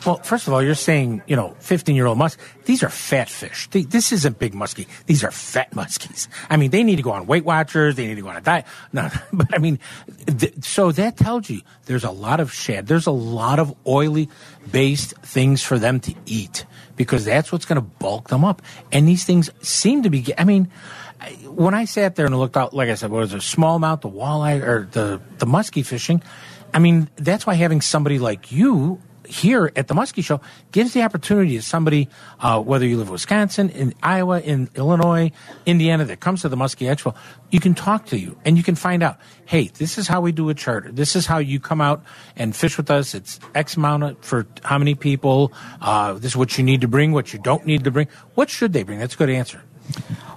Well, first of all, you're saying, you know, 15 year old musk. These are fat fish. They, this isn't big muskie. These are fat muskies. I mean, they need to go on Weight Watchers. They need to go on a diet. No, *laughs* but I mean, th- so that tells you there's a lot of shad. There's a lot of oily based things for them to eat because that's what's going to bulk them up. And these things seem to be, I mean, when I sat there and looked out, like I said, what was a small amount, the walleye or the, the muskie fishing. I mean, that's why having somebody like you here at the Muskie Show gives the opportunity to somebody, uh, whether you live in Wisconsin, in Iowa, in Illinois, Indiana, that comes to the Muskie Expo, you can talk to you and you can find out, hey, this is how we do a charter. This is how you come out and fish with us. It's X amount for how many people. Uh, this is what you need to bring, what you don't need to bring. What should they bring? That's a good answer.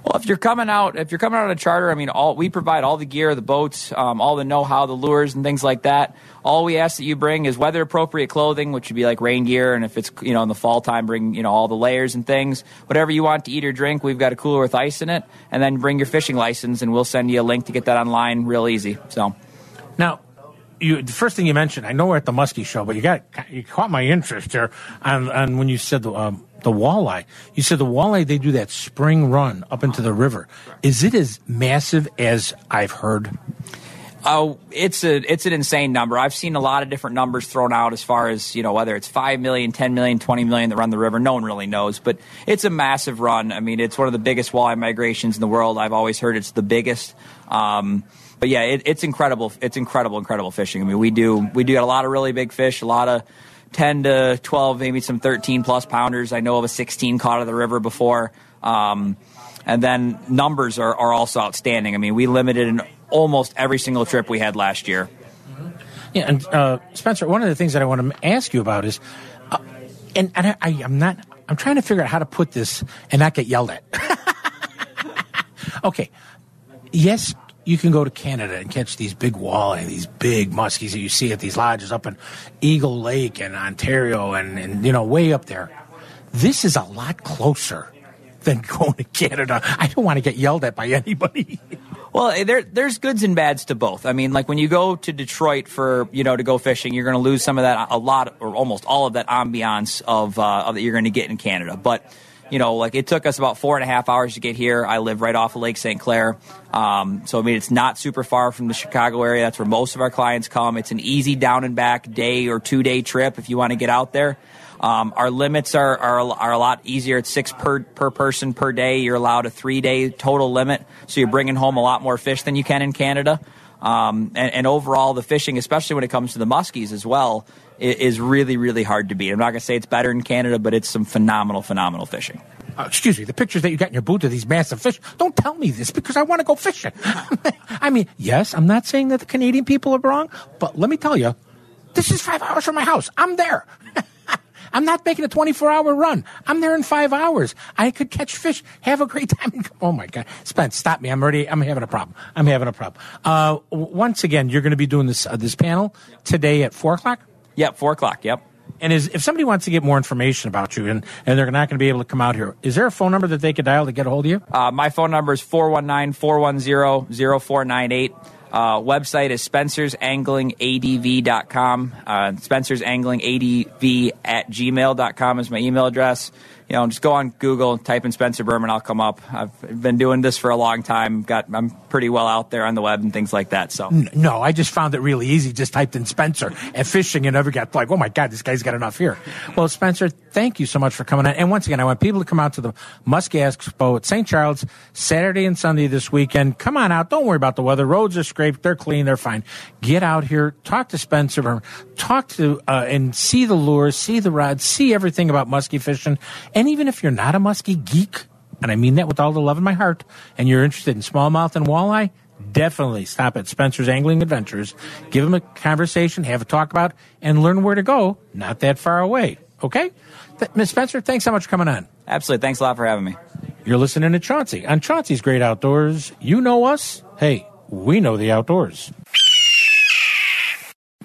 Well, if you're coming out, if you're coming out on a charter, I mean, all we provide all the gear, the boats, um, all the know-how, the lures, and things like that. All we ask that you bring is weather-appropriate clothing, which would be like rain gear, and if it's you know in the fall time, bring you know all the layers and things. Whatever you want to eat or drink, we've got a cooler with ice in it, and then bring your fishing license, and we'll send you a link to get that online, real easy. So, now you, the first thing you mentioned, I know we're at the Muskie show, but you got you caught my interest here on, on when you said the um, the walleye. You said the walleye they do that spring run up into the river. Is it as massive as I've heard? Oh, it's a it's an insane number. I've seen a lot of different numbers thrown out as far as, you know, whether it's 5 million, 10 million, 20 million that run the river. No one really knows, but it's a massive run. I mean, it's one of the biggest walleye migrations in the world. I've always heard it's the biggest. Um, but yeah, it, it's incredible. It's incredible, incredible fishing. I mean, we do we do get a lot of really big fish, a lot of 10 to 12, maybe some 13 plus pounders. I know of a 16 caught out of the river before. Um, and then numbers are, are also outstanding. I mean, we limited in almost every single trip we had last year. Yeah, and uh, Spencer, one of the things that I want to ask you about is, uh, and, and I, I, I'm not, I'm trying to figure out how to put this and not get yelled at. *laughs* okay, yes, you can go to Canada and catch these big walleye, these big muskies that you see at these lodges up in Eagle Lake and Ontario and, and you know, way up there. This is a lot closer than *laughs* going to Canada. I don't want to get yelled at by anybody. Well, eh, there, there's goods and bads to both. I mean, like when you go to Detroit for you know to go fishing, you're going to lose some of that, a lot or almost all of that ambiance of, uh, of that you're going to get in Canada. But you know, like it took us about four and a half hours to get here. I live right off of Lake St. Clair. Um, so, I mean, it's not super far from the Chicago area. That's where most of our clients come. It's an easy down and back day or two day trip if you want to get out there. Um, our limits are, are, are a lot easier. It's six per, per person per day. You're allowed a three day total limit. So you're bringing home a lot more fish than you can in Canada. Um, and, and, overall, the fishing, especially when it comes to the muskies as well, is really, really hard to beat. I'm not going to say it's better in Canada, but it's some phenomenal, phenomenal fishing. Uh, excuse me, the pictures that you got in your booth of these massive fish, don't tell me this because I want to go fishing. *laughs* I mean, yes, I'm not saying that the Canadian people are wrong, but let me tell you, this is five hours from my house. I'm there. *laughs* I'm not making a 24 hour run. I'm there in five hours. I could catch fish, have a great *laughs* time. Oh my God. Spence, stop me. I'm already, I'm having a problem. I'm having a problem. Uh, once again, you're going to be doing this, uh, this panel today at four o'clock? Yep, four o'clock. Yep. And is if somebody wants to get more information about you and, and they're not going to be able to come out here, is there a phone number that they could dial to get a hold of you? Uh, my phone number is 419 410 0498. Uh, website is spencersanglingADV.com. Uh, spencersanglingADV at gmail.com is my email address. You know, just go on Google, type in Spencer Berman, I'll come up. I've been doing this for a long time. Got I'm pretty well out there on the web and things like that. So No, I just found it really easy. Just typed in Spencer and fishing and never got like, oh my God, this guy's got enough here. Well, Spencer, thank you so much for coming on. And once again, I want people to come out to the Muskie Expo at St. Charles Saturday and Sunday this weekend. Come on out. Don't worry about the weather. Roads are scraped. They're clean. They're fine. Get out here. Talk to Spencer. Berman. Talk to, uh, and see the lures, see the rods, see everything about muskie fishing. And even if you're not a muskie geek, and I mean that with all the love in my heart, and you're interested in smallmouth and walleye, definitely stop at Spencer's Angling Adventures. Give him a conversation, have a talk about, and learn where to go. Not that far away. Okay? Th- Miss Spencer, thanks so much for coming on. absolutely. Thanks a lot for having me. You're listening to Chauncey on Chauncey's Great Outdoors. You know us. Hey, we know the outdoors.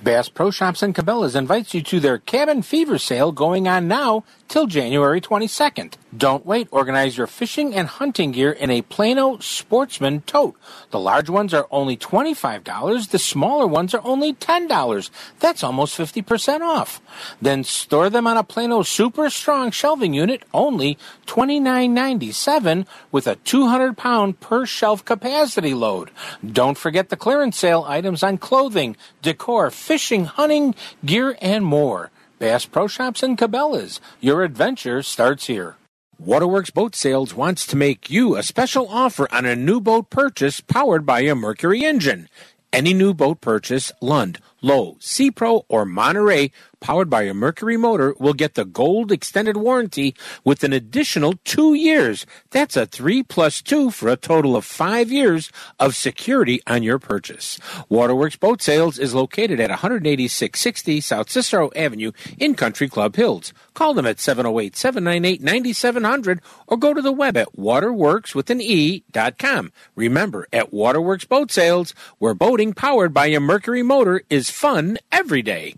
Bass Pro Shops and Cabela's invites you to their Cabin Fever sale going on now till January 22nd. Don't wait. Organize your fishing and hunting gear in a Plano Sportsman tote. The large ones are only $25. The smaller ones are only $10. That's almost 50% off. Then store them on a Plano Super Strong shelving unit, only $29.97 with a 200 pound per shelf capacity load. Don't forget the clearance sale items on clothing, decor, fishing, hunting, gear, and more. Bass Pro Shops and Cabela's. Your adventure starts here. Waterworks Boat Sales wants to make you a special offer on a new boat purchase powered by a Mercury engine. Any new boat purchase, Lund, Lowe, Sea Pro, or Monterey, powered by a Mercury motor, will get the gold extended warranty with an additional two years. That's a three plus two for a total of five years of security on your purchase. Waterworks Boat Sales is located at 18660 South Cicero Avenue in Country Club Hills. Call them at 708 798 9700 or go to the web at waterworks with an E dot com. Remember, at Waterworks Boat Sales, where boating powered by a Mercury motor is fun every day.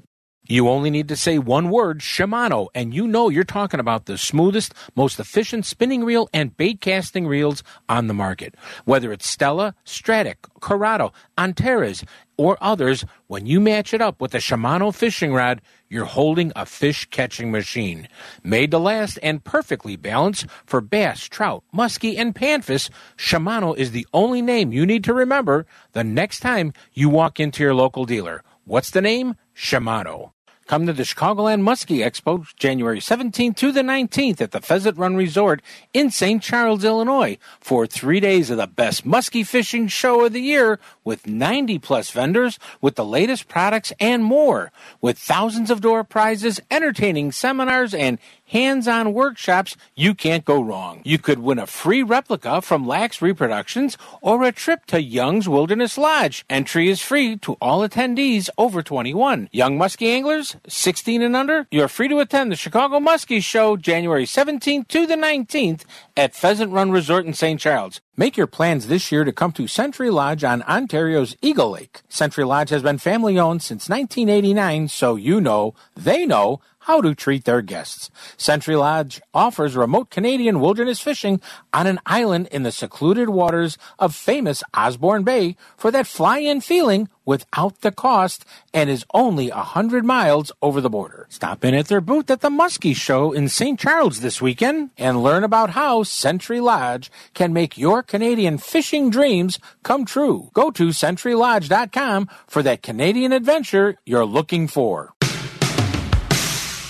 You only need to say one word, Shimano, and you know you're talking about the smoothest, most efficient spinning reel and bait casting reels on the market. Whether it's Stella, Stratic, Curado, Antares, or others, when you match it up with a Shimano fishing rod, you're holding a fish catching machine. Made to last and perfectly balanced for bass, trout, muskie, and panfish, Shimano is the only name you need to remember the next time you walk into your local dealer. What's the name? Shimano. Come to the Chicagoland Muskie Expo January 17th to the 19th at the Pheasant Run Resort in St. Charles, Illinois for three days of the best muskie fishing show of the year with 90 plus vendors with the latest products and more. With thousands of door prizes, entertaining seminars, and hands-on workshops, you can't go wrong. You could win a free replica from Lax Reproductions or a trip to Young's Wilderness Lodge. Entry is free to all attendees over 21. Young muskie anglers, 16 and under, you're free to attend the Chicago Muskie Show January 17th to the 19th at Pheasant Run Resort in St. Charles. Make your plans this year to come to Century Lodge on Ontario's Eagle Lake. Century Lodge has been family owned since 1989, so you know, they know, how to treat their guests. Century Lodge offers remote Canadian wilderness fishing on an island in the secluded waters of famous Osborne Bay for that fly-in feeling without the cost and is only a hundred miles over the border. Stop in at their booth at the Muskie Show in St. Charles this weekend and learn about how Century Lodge can make your Canadian fishing dreams come true. Go to CenturyLodge.com for that Canadian adventure you're looking for.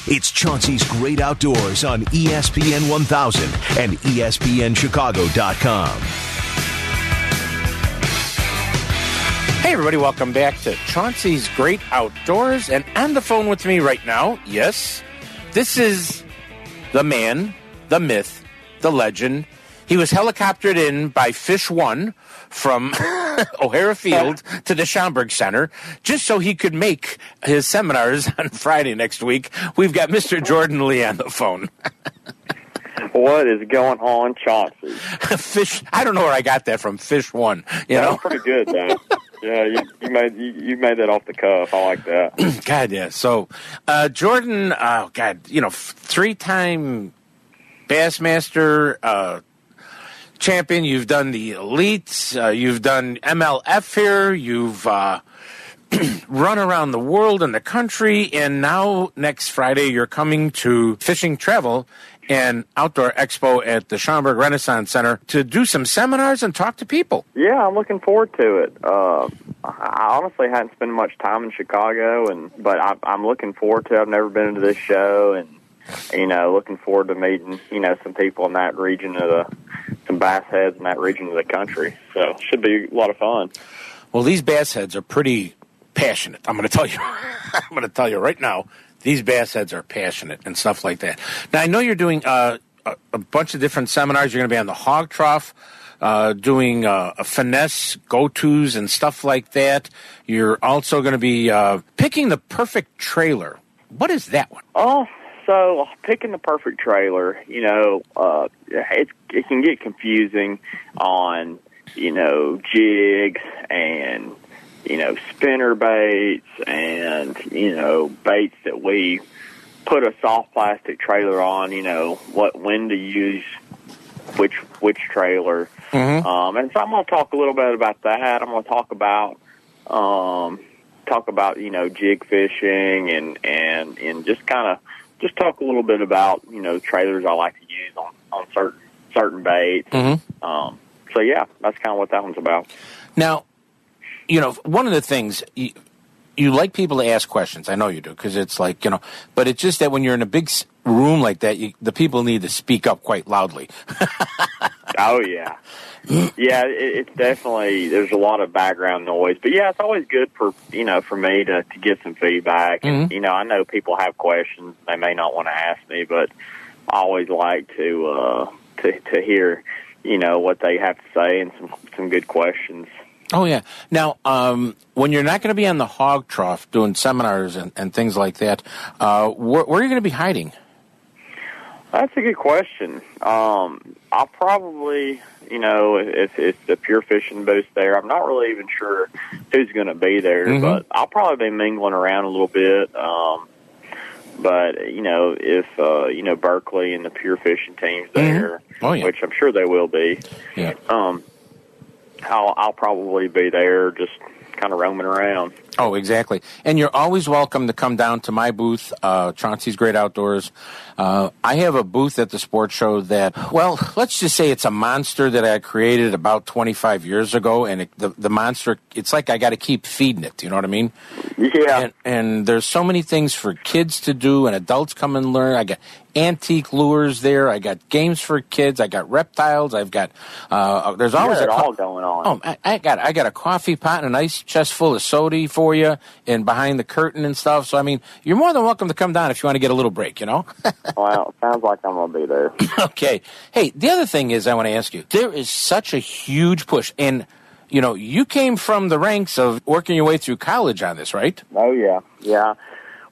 It's Chauncey's Great Outdoors on ESPN 1000 and ESPNChicago.com. Hey, everybody, welcome back to Chauncey's Great Outdoors. And on the phone with me right now, yes, this is the man, the myth, the legend. He was helicoptered in by Fish One from *laughs* O'Hare Field to the Schaumburg Center just so he could make his seminars *laughs* on Friday next week. We've got Mr. Jordan Lee on the phone. *laughs* What is going on, Chauncey? Fish, I don't know where I got that from. Fish One, you know? That's pretty good, man. Yeah, you, you made you, you made that off the cuff. I like that. *clears throat* God, yeah. So, uh, Jordan, oh God, you know, three-time Bassmaster uh, champion. You've done the elites. Uh, you've done MLF here. You've uh, *clears throat* run around the world and the country, and now next Friday you're coming to Fishing Travel and Outdoor Expo at the Schaumburg Renaissance Center to do some seminars and talk to people. Yeah, I'm looking forward to it. Uh, I honestly hadn't spent much time in Chicago, and but I, I'm looking forward to. it. I've never been to this show, and you know, looking forward to meeting you know some people in that region of the some bass heads in that region of the country. So should be a lot of fun. Well, these bass heads are pretty passionate. I'm going to tell you. *laughs* I'm going to tell you right now. These bass heads are passionate and stuff like that. Now I know you're doing uh, a, a bunch of different seminars. You're going to be on the hog trough. Uh, doing uh, a finesse go-tos and stuff like that. You're also going to be uh, picking the perfect trailer. What is that one? Oh, so picking the perfect trailer, you know, uh, it it can get confusing on you know jigs and you know spinner baits and you know baits that we put a soft plastic trailer on. You know what when to use which which trailer. Mm-hmm. Um, and so I'm going to talk a little bit about that. I'm going to talk about um, talk about you know jig fishing and and and just kind of just talk a little bit about you know trailers I like to use on on certain certain baits. Mm-hmm. Um, so yeah, that's kind of what that one's about. Now, you know, one of the things you, you like people to ask questions. I know you do because it's like you know, but it's just that when you're in a big room like that, you, the people need to speak up quite loudly. *laughs* Oh yeah, yeah. It, it's definitely there's a lot of background noise, but yeah, it's always good for you know for me to to get some feedback. And Mhm. you know, I know people have questions they may not want to ask me, but I always like to uh, to to hear you know what they have to say and some some good questions. Oh yeah. Now, um, when you're not going to be on the hog trough doing seminars and, and things like that, uh, where, where are you going to be hiding? That's a good question. Um, I'll probably, you know, if it's the pure fishing booth there, I'm not really even sure who's going to be there, Mhm. but I'll probably be mingling around a little bit. Um, but you know, if uh, you know Berkley and the pure fishing teams there, Oh, yeah. which I'm sure they will be, Yeah. um, I'll I'll probably be there, just kind of roaming around. Oh, exactly. And you're always welcome to come down to my booth, uh, Chauncey's Great Outdoors. Uh, I have a booth at the sports show that, well, let's just say it's a monster that I created about 25 years ago. And it, the, the monster, it's like I got to keep feeding it. You know what I mean? Yeah. And, and there's so many things for kids to do and adults come and learn. I got antique lures there. I got games for kids. I got reptiles. I've got, uh, there's always a co- all going on. Oh, I, I got I got a coffee pot and a nice chest full of soda for you, and behind the curtain and stuff. So I mean, you're more than welcome to come down if you want to get a little break. You know. *laughs* well, sounds like I'm going to be there. *laughs* okay. Hey, the other thing is I want to ask you. There is such a huge push, and you know, you came from the ranks of working your way through college on this, right? Oh yeah, yeah.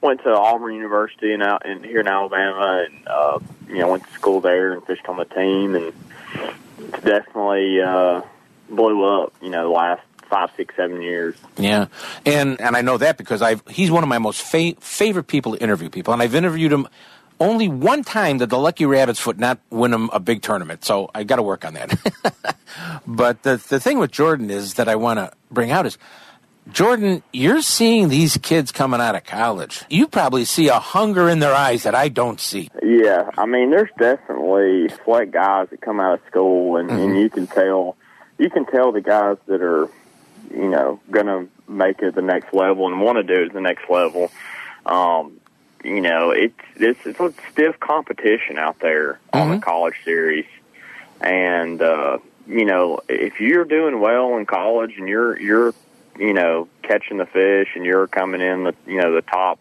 Went to Auburn University and out in here in Alabama, and uh, you know went to school there and fished on the team, and definitely uh, blew up. You know, the last five, six, seven years. Yeah, and and I know that because I've he's one of my most fa- favorite people to interview people, and I've interviewed him only one time that the Lucky Rabbits foot not win him a big tournament, so I got to work on that. *laughs* but the the thing with Jordan is that I want to bring out is. Jordan, you're seeing these kids coming out of college. You probably see a hunger in their eyes that I don't see. Yeah, I mean, there's definitely select guys that come out of school, and, and mm-hmm. you can tell, you can tell the guys that are, you know, going to make it the next level and want to do it the next level. Um, you know, it's it's it's a stiff competition out there on the college series, and uh, you know, if you're doing well in college and you're you're you know catching the fish and you're coming in the you know the top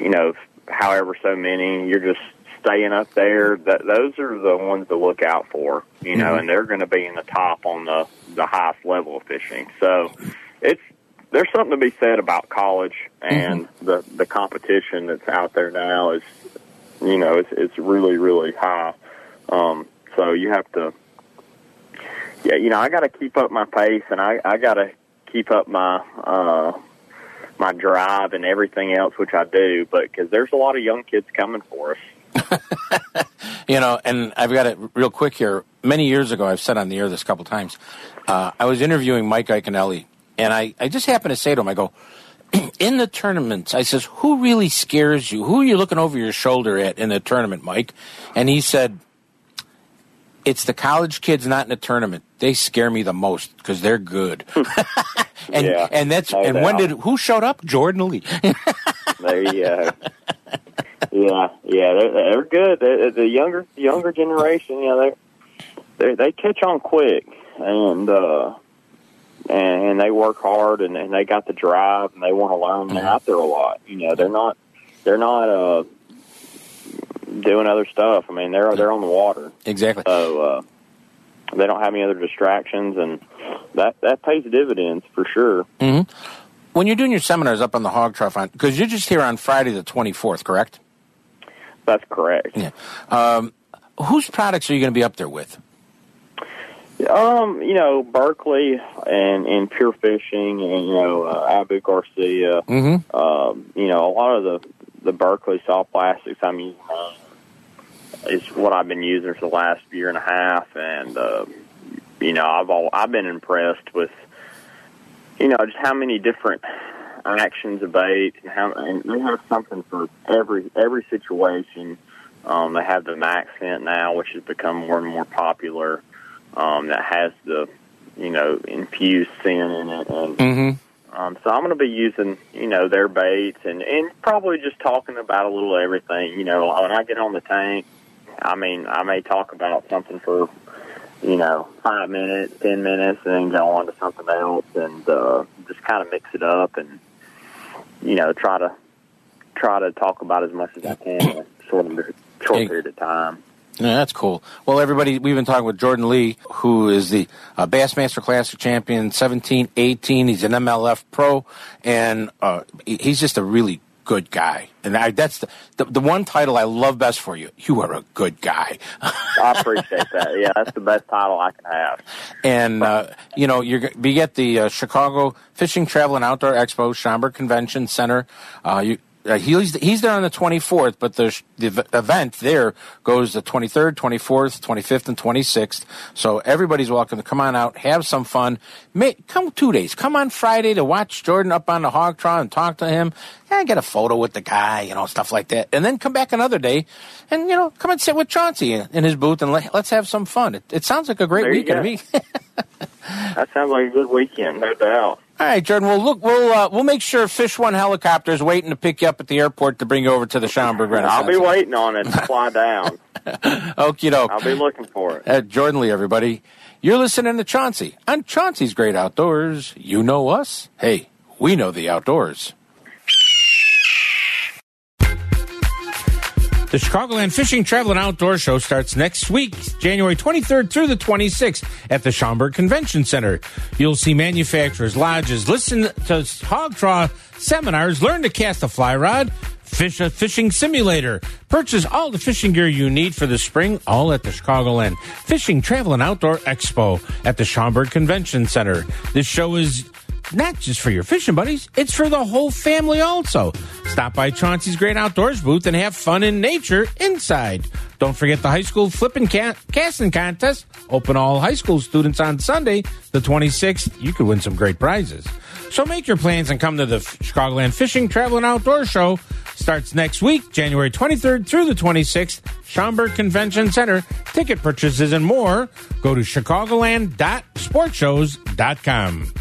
you know, however so many, you're just staying up there. That those are the ones to look out for, you know, Mhm. and they're going to be in the top on the the highest level of fishing. So it's there's something to be said about college and the the competition that's out there now is, you know, it's it's really really high. Um, so you have to. Yeah, you know, I got to keep up my pace, and I I got to keep up my uh, my drive and everything else, which I do. But because there's a lot of young kids coming for us. *laughs* You know, and I've got it real quick here. Many years ago, I've said on the air this a couple times. Uh, I was interviewing Mike Iaconelli, and I, I just happened to say to him, I go, *clears throat* in the tournaments, I says, who really scares you? Who are you looking over your shoulder at in the tournament, Mike? And he said, it's the college kids not in the tournament. They scare me the most because they're good. *laughs* and Yeah, and that's no and when did who showed up? Jordan Lee. there you go. *laughs* Yeah, yeah, they're, they're good. they the younger younger generation, you know, they they they catch on quick, and uh, and, and they work hard, and, and they got the drive, and they want to learn. They're out there a lot. You know, they're not they're not uh, doing other stuff. I mean, they're they're on the water. Exactly. So uh, they don't have any other distractions, and that that pays dividends for sure. hmm When you're doing your seminars up on the Hog Trough, because you're just here on Friday the 24th, correct? That's correct. Yeah. Um, whose products are you going to be up there with? Um, you know, Berkley and and Pure Fishing, and you know, uh, Abu Garcia. Mm-hmm. Um, you know, a lot of the the Berkley soft plastics I'm using uh, is what I've been using for the last year and a half, and uh, you know, I've all I've been impressed with you know just how many different actions of bait and how and they have something for every every situation. Um, they have the Max scent now, which has become more and more popular. Um, that has the you know infused scent in it, and Mm-hmm. um, so I'm going to be using, you know, their baits and, and probably just talking about a little everything. You know, when I get on the tank, I mean, I may talk about something for, you know, five minutes, ten minutes, and then go on to something else and uh, just kind of mix it up and, you know, try to try to talk about as much as I can in a short, short Hey. period of time. Yeah, that's cool. Well, everybody, we've been talking with Jordan Lee, who is the uh, Bassmaster Classic champion, 17, 18. He's an MLF pro, and uh, he's just a really good guy. And I, that's the, the the one title I love best for you. You are a good guy. *laughs* I appreciate that. Yeah, that's the best title I can have. And uh, you know, you're g- be at the uh, Chicago Fishing Travel and Outdoor Expo, Schaumburg Convention Center. Uh, you. Uh, he's he's there on the 24th, but the the event there goes the 23rd, 24th, 25th, and 26th. So everybody's welcome to come on out, have some fun. May, come two days. Come on Friday to watch Jordan up on the hog trough and talk to him. And get a photo with the guy, you know, stuff like that. And then come back another day, and you know, come and sit with Chauncey in, in his booth and let, let's have some fun. It, it sounds like a great There weekend to me. *laughs* That sounds like a good weekend, no doubt. All right, Jordan. Well, look, we'll uh, we'll make sure Fish One helicopter is waiting to pick you up at the airport to bring you over to the Schaumburg Renaissance. I'll be waiting on it to fly down. *laughs* Okie doke. I'll be looking for it. Uh, Jordan Lee, everybody. You're listening to Chauncey on Chauncey's Great Outdoors. You know us. Hey, we know the outdoors. The Chicagoland Fishing, Travel, and Outdoor Show starts next week, January 23rd through the 26th at the Schaumburg Convention Center. You'll see manufacturers, lodges, listen to hog trough seminars, learn to cast a fly rod, fish a fishing simulator, purchase all the fishing gear you need for the spring, all at the Chicagoland Fishing, Travel, and Outdoor Expo at the Schaumburg Convention Center. This show is not just for your fishing buddies, it's for the whole family also. Stop by Chauncey's Great Outdoors booth and have fun in nature inside. Don't forget the high school flipping ca- casting contest. Open all high school students on Sunday, the 26th. You could win some great prizes. So make your plans and come to the Chicagoland Fishing, Travel, and Outdoor Show. Starts next week, January 23rd through the 26th, Schaumburg Convention Center. Ticket purchases and more, go to chicagoland.sportshows.com.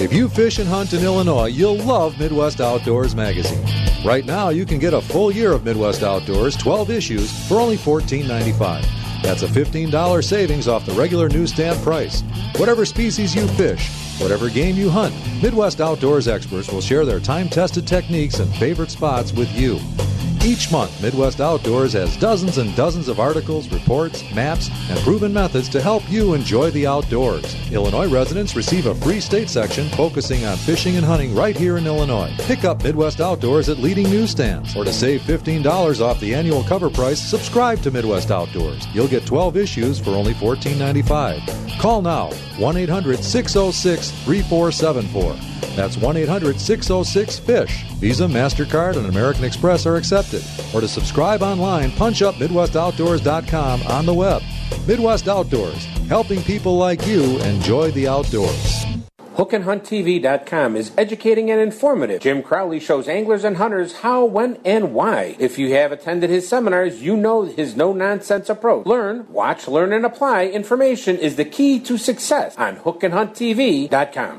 If you fish and hunt in Illinois, you'll love Midwest Outdoors magazine. Right now, you can get a full year of Midwest Outdoors, 12 issues, for only $14.95. That's a $15 savings off the regular newsstand price. Whatever species you fish, whatever game you hunt, Midwest Outdoors experts will share their time tested techniques and favorite spots with you. Each month, Midwest Outdoors has dozens and dozens of articles, reports, maps, and proven methods to help you enjoy the outdoors. Illinois residents receive a free state section focusing on fishing and hunting right here in Illinois. Pick up Midwest Outdoors at leading newsstands. Or to save $15 off the annual cover price, subscribe to Midwest Outdoors. You'll get 12 issues for only $14.95. Call now 1 800 606 3474. That's 1 800 606 FISH. Visa, MasterCard, and American Express are accepted. Or to subscribe online, punch up MidwestOutdoors.com on the web. Midwest Outdoors, helping people like you enjoy the outdoors. HookandHuntTV.com is educating and informative. Jim Crowley shows anglers and hunters how, when, and why. If you have attended his seminars, you know his no nonsense approach. Learn, watch, learn, and apply information is the key to success on HookandHuntTV.com.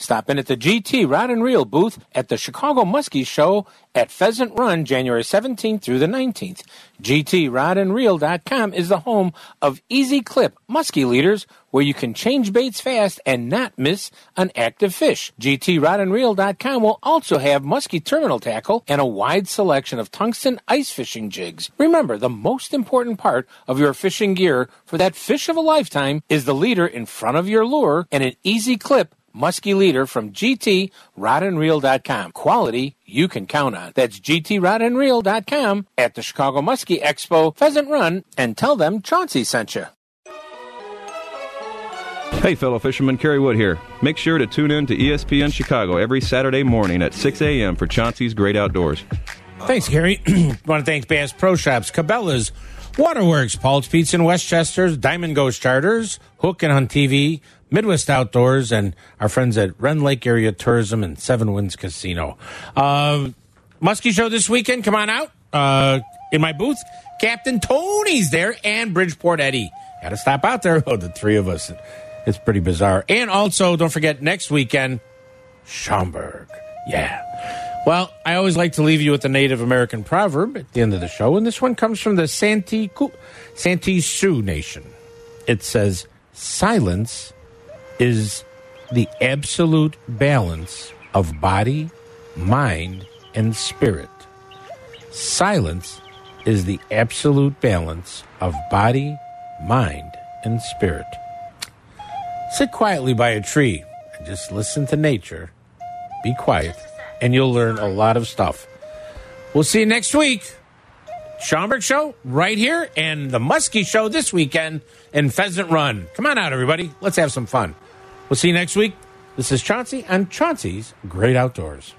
Stop in at the GT Rod and Reel booth at the Chicago Muskie Show at Pheasant Run January 17th through the 19th. GTRodandReel.com is the home of Easy Clip Muskie Leaders where you can change baits fast and not miss an active fish. GTRodandReel.com will also have muskie terminal tackle and a wide selection of tungsten ice fishing jigs. Remember, the most important part of your fishing gear for that fish of a lifetime is the leader in front of your lure and an Easy Clip Muskie Leader from GTRodandReel.com. Quality you can count on. That's GTRodandReel.com at the Chicago Muskie Expo Pheasant Run and tell them Chauncey sent you. Hey, fellow fisherman, Kerry Wood here. Make sure to tune in to ESPN Chicago every Saturday morning at 6 a.m. for Chauncey's Great Outdoors. Thanks, Gary. *clears throat* want to thank Bass Pro Shops, Cabela's, Waterworks, Paul's Pizza in Westchester's, Diamond Ghost Charters, Hook and Hunt TV, Midwest Outdoors, and our friends at Rend Lake Area Tourism and Seven Winds Casino. Uh, Muskie Show this weekend. Come on out. Uh, in my booth, Captain Tony's there and Bridgeport Eddie. Got to stop out there. *laughs* Oh, the three of us. It's pretty bizarre. And also, don't forget, next weekend, Schaumburg. Yeah. Well, I always like to leave you with a Native American proverb at the end of the show, and this one comes from the Santee, Santee Sioux Nation. It says, Silence is the absolute balance of body, mind, and spirit. Silence is the absolute balance of body, mind, and spirit. Sit quietly by a tree and just listen to nature. Be quiet, and you'll learn a lot of stuff. We'll see you next week. Schaumburg Show right here, and the Muskie Show this weekend in Pheasant Run. Come on out, everybody. Let's have some fun. We'll see you next week. This is Chauncey and Chauncey's Great Outdoors.